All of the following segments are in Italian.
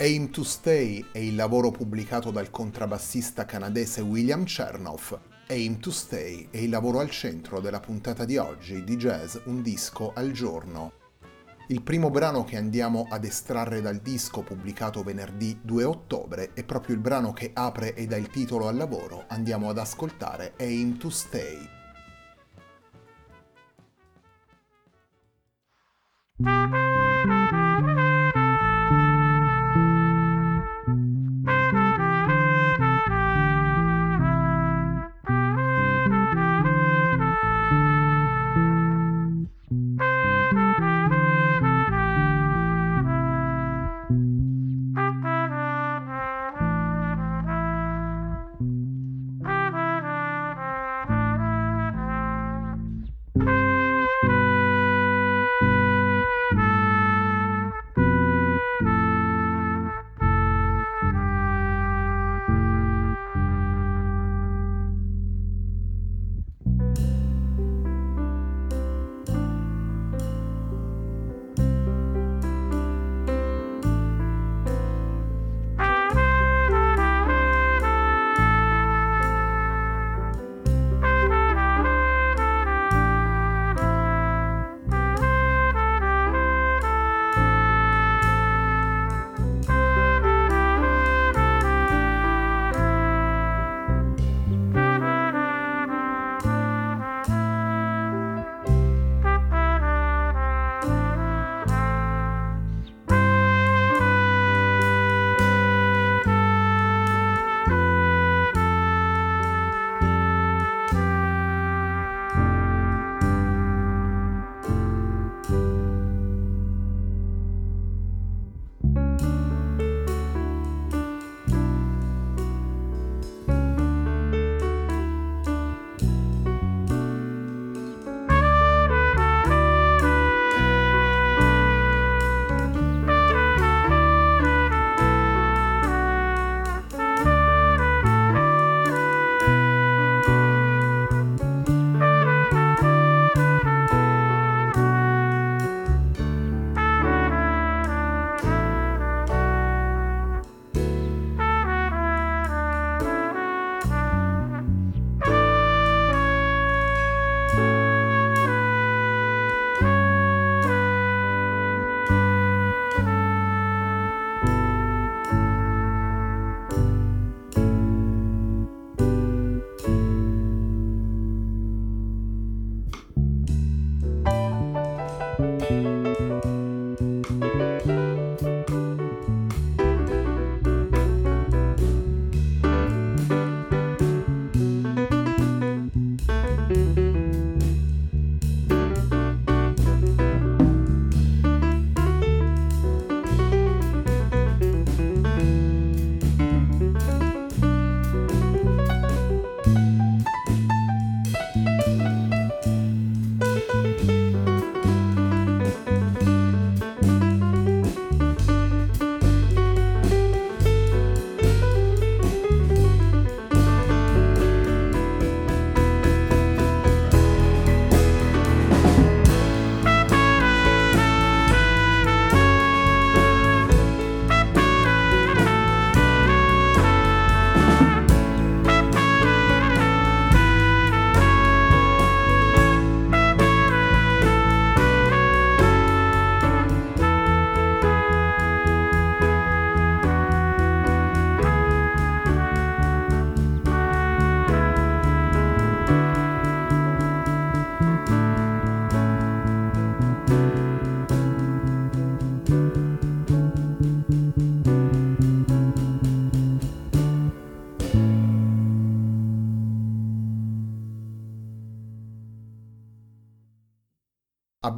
Aim to Stay è il lavoro pubblicato dal contrabbassista canadese William Chernoff. Aim to Stay è il lavoro al centro della puntata di oggi di Jazz Un disco al giorno. Il primo brano che andiamo ad estrarre dal disco pubblicato venerdì 2 ottobre è proprio il brano che apre e dà il titolo al lavoro. Andiamo ad ascoltare Aim to Stay.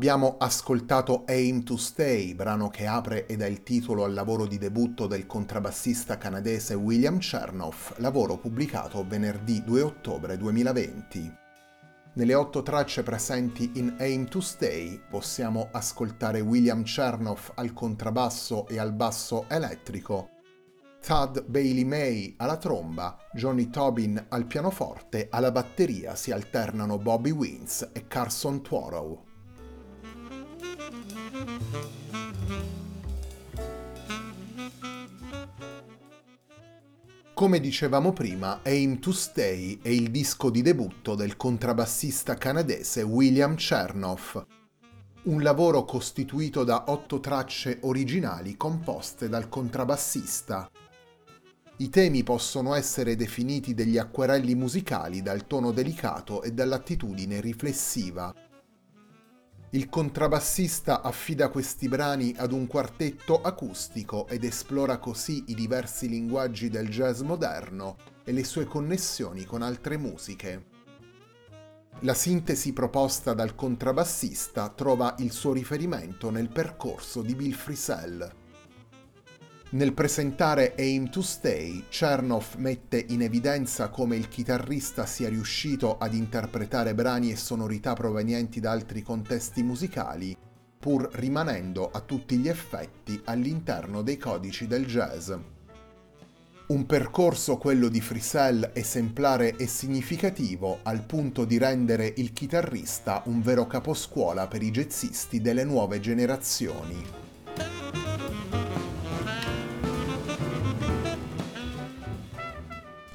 Abbiamo ascoltato Aim to Stay, brano che apre ed è il titolo al lavoro di debutto del contrabbassista canadese William Chernoff, lavoro pubblicato venerdì 2 ottobre 2020. Nelle otto tracce presenti in Aim to Stay possiamo ascoltare William Chernoff al contrabbasso e al basso elettrico, Thad Bailey May alla tromba, Johnny Tobin al pianoforte, alla batteria si alternano Bobby Wins e Carson Tuorow. Come dicevamo prima, Aim to Stay è il disco di debutto del contrabbassista canadese William Chernoff, un lavoro costituito da otto tracce originali composte dal contrabbassista. I temi possono essere definiti degli acquerelli musicali dal tono delicato e dall'attitudine riflessiva. Il contrabbassista affida questi brani ad un quartetto acustico ed esplora così i diversi linguaggi del jazz moderno e le sue connessioni con altre musiche. La sintesi proposta dal contrabbassista trova il suo riferimento nel percorso di Bill Frisell. Nel presentare Aim to Stay, Chernoff mette in evidenza come il chitarrista sia riuscito ad interpretare brani e sonorità provenienti da altri contesti musicali, pur rimanendo a tutti gli effetti all'interno dei codici del jazz. Un percorso, quello di Frisell, esemplare e significativo al punto di rendere il chitarrista un vero caposcuola per i jazzisti delle nuove generazioni.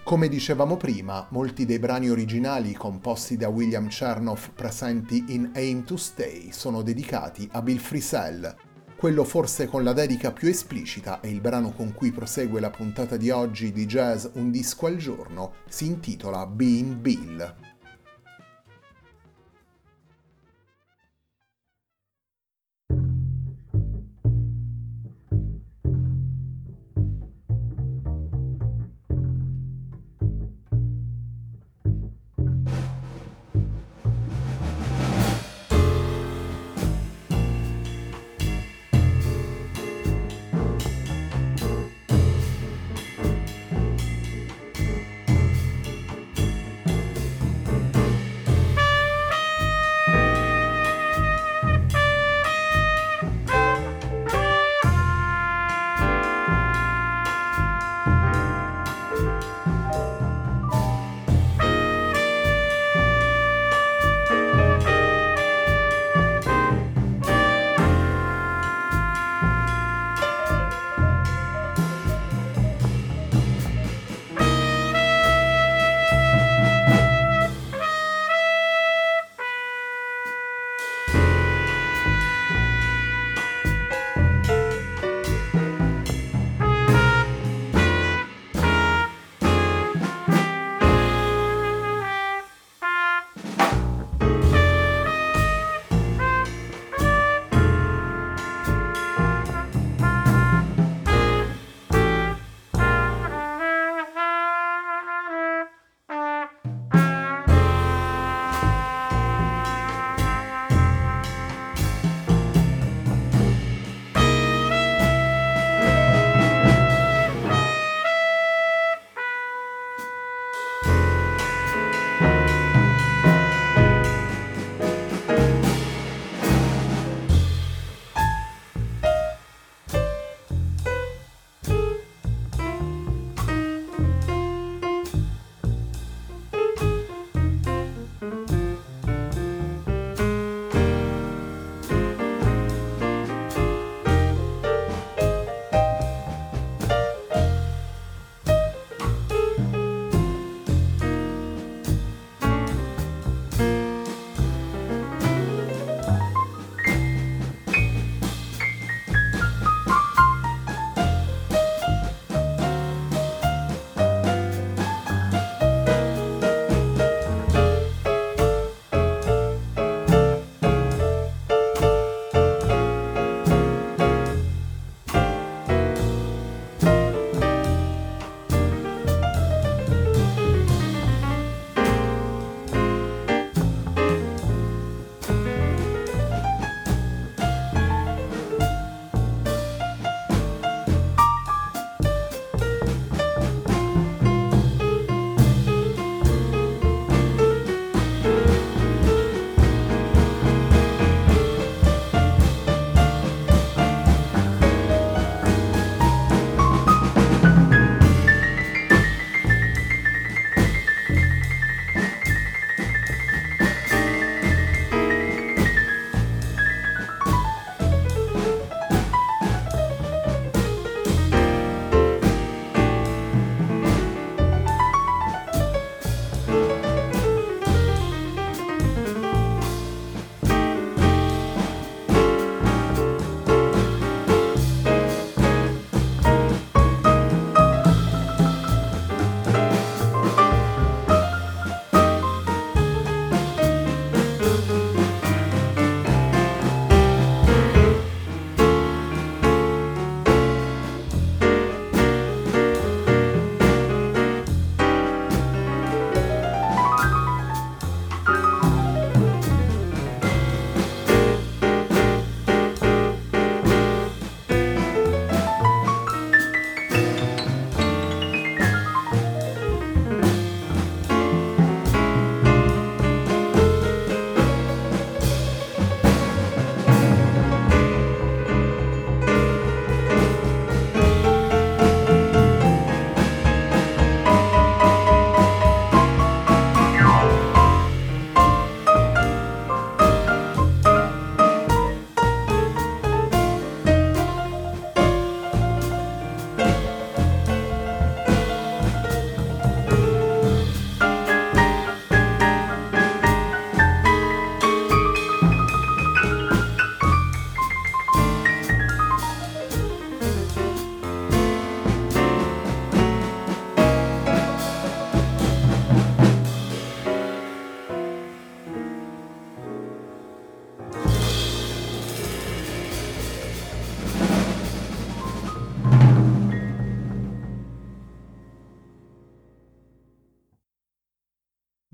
Come dicevamo prima, molti dei brani originali composti da William Chernoff presenti in Aim to Stay sono dedicati a Bill Frisell. Quello forse con la dedica più esplicita è il brano con cui prosegue la puntata di oggi di Jazz Un disco al giorno, si intitola Being Bill.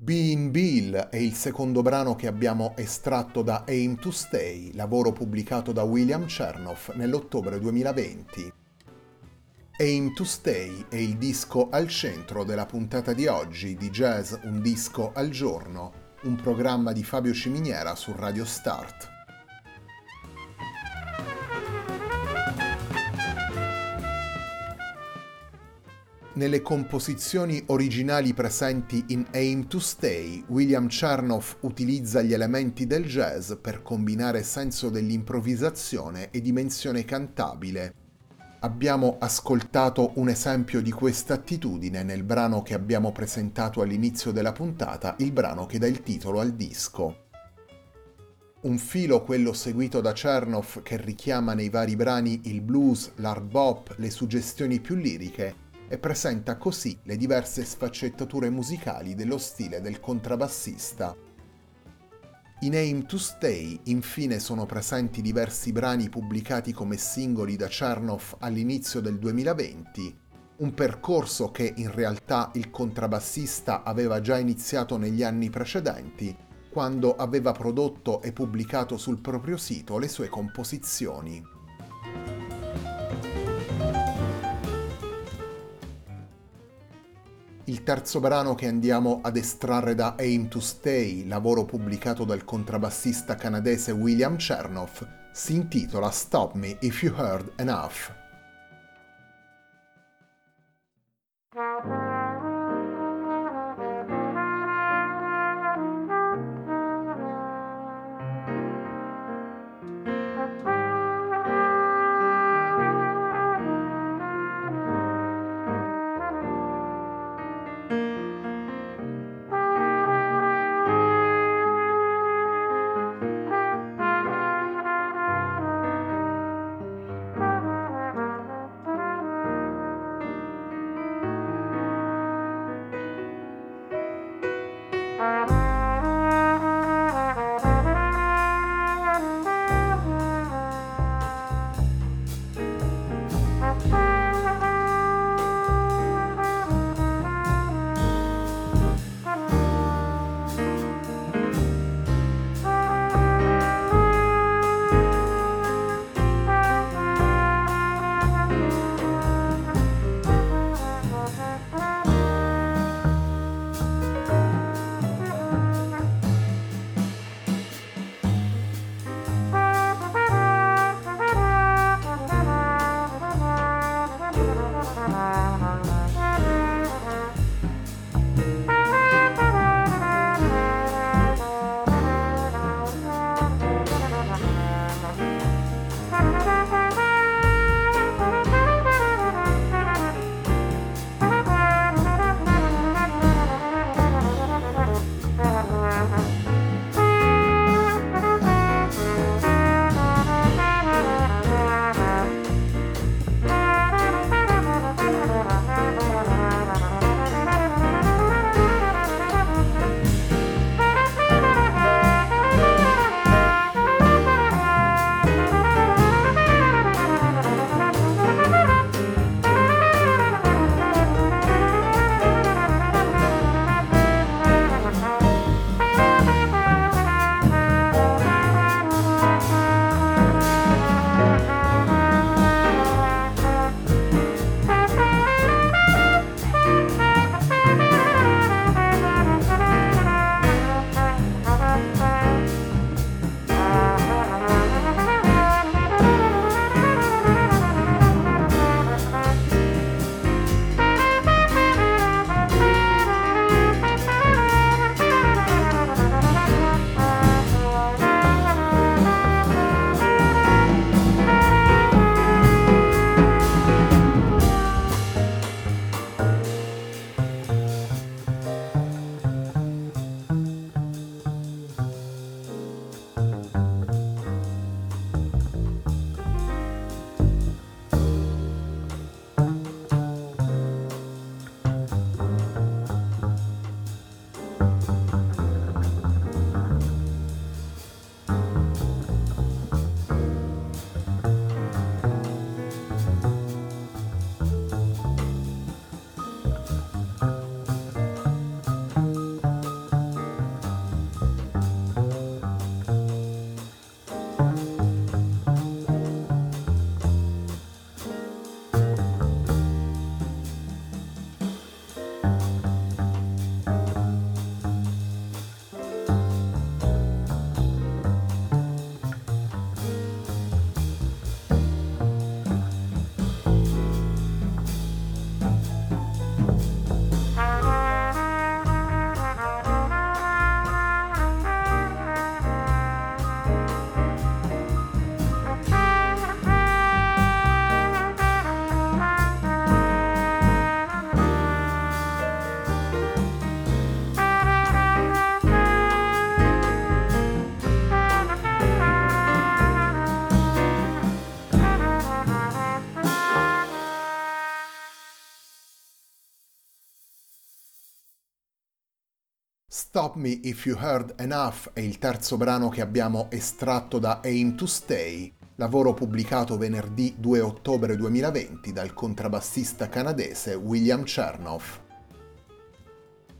Bill è il secondo brano che abbiamo estratto da Aim to Stay, lavoro pubblicato da William Chernoff nell'ottobre 2020. Aim to Stay è il disco al centro della puntata di oggi di Jazz Un disco al giorno, un programma di Fabio Ciminiera su Radio Start. Nelle composizioni originali presenti in Aim to Stay, William Chernoff utilizza gli elementi del jazz per combinare senso dell'improvvisazione e dimensione cantabile. Abbiamo ascoltato un esempio di questa attitudine nel brano che abbiamo presentato all'inizio della puntata, il brano che dà il titolo al disco. Un filo quello seguito da Chernoff che richiama nei vari brani il blues, l'hard bop, le suggestioni più liriche e presenta così le diverse sfaccettature musicali dello stile del contrabbassista. In Aim to Stay infine sono presenti diversi brani pubblicati come singoli da Chernoff all'inizio del 2020, un percorso che in realtà il contrabbassista aveva già iniziato negli anni precedenti, quando aveva prodotto e pubblicato sul proprio sito le sue composizioni. Il terzo brano che andiamo ad estrarre da Aim to Stay, lavoro pubblicato dal contrabbassista canadese William Chernoff, si intitola Stop Me If You Heard Enough. Stop Me If You Heard Enough è il terzo brano che abbiamo estratto da Aim to Stay, lavoro pubblicato venerdì 2 ottobre 2020 dal contrabbassista canadese William Chernoff.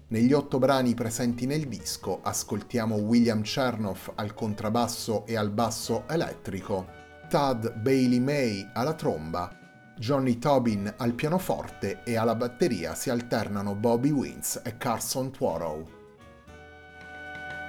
Negli otto brani presenti nel disco ascoltiamo William Chernoff al contrabbasso e al basso elettrico, Tad Bailey May alla tromba, Johnny Tobin al pianoforte e alla batteria si alternano Bobby Wins e Carson Tuorow.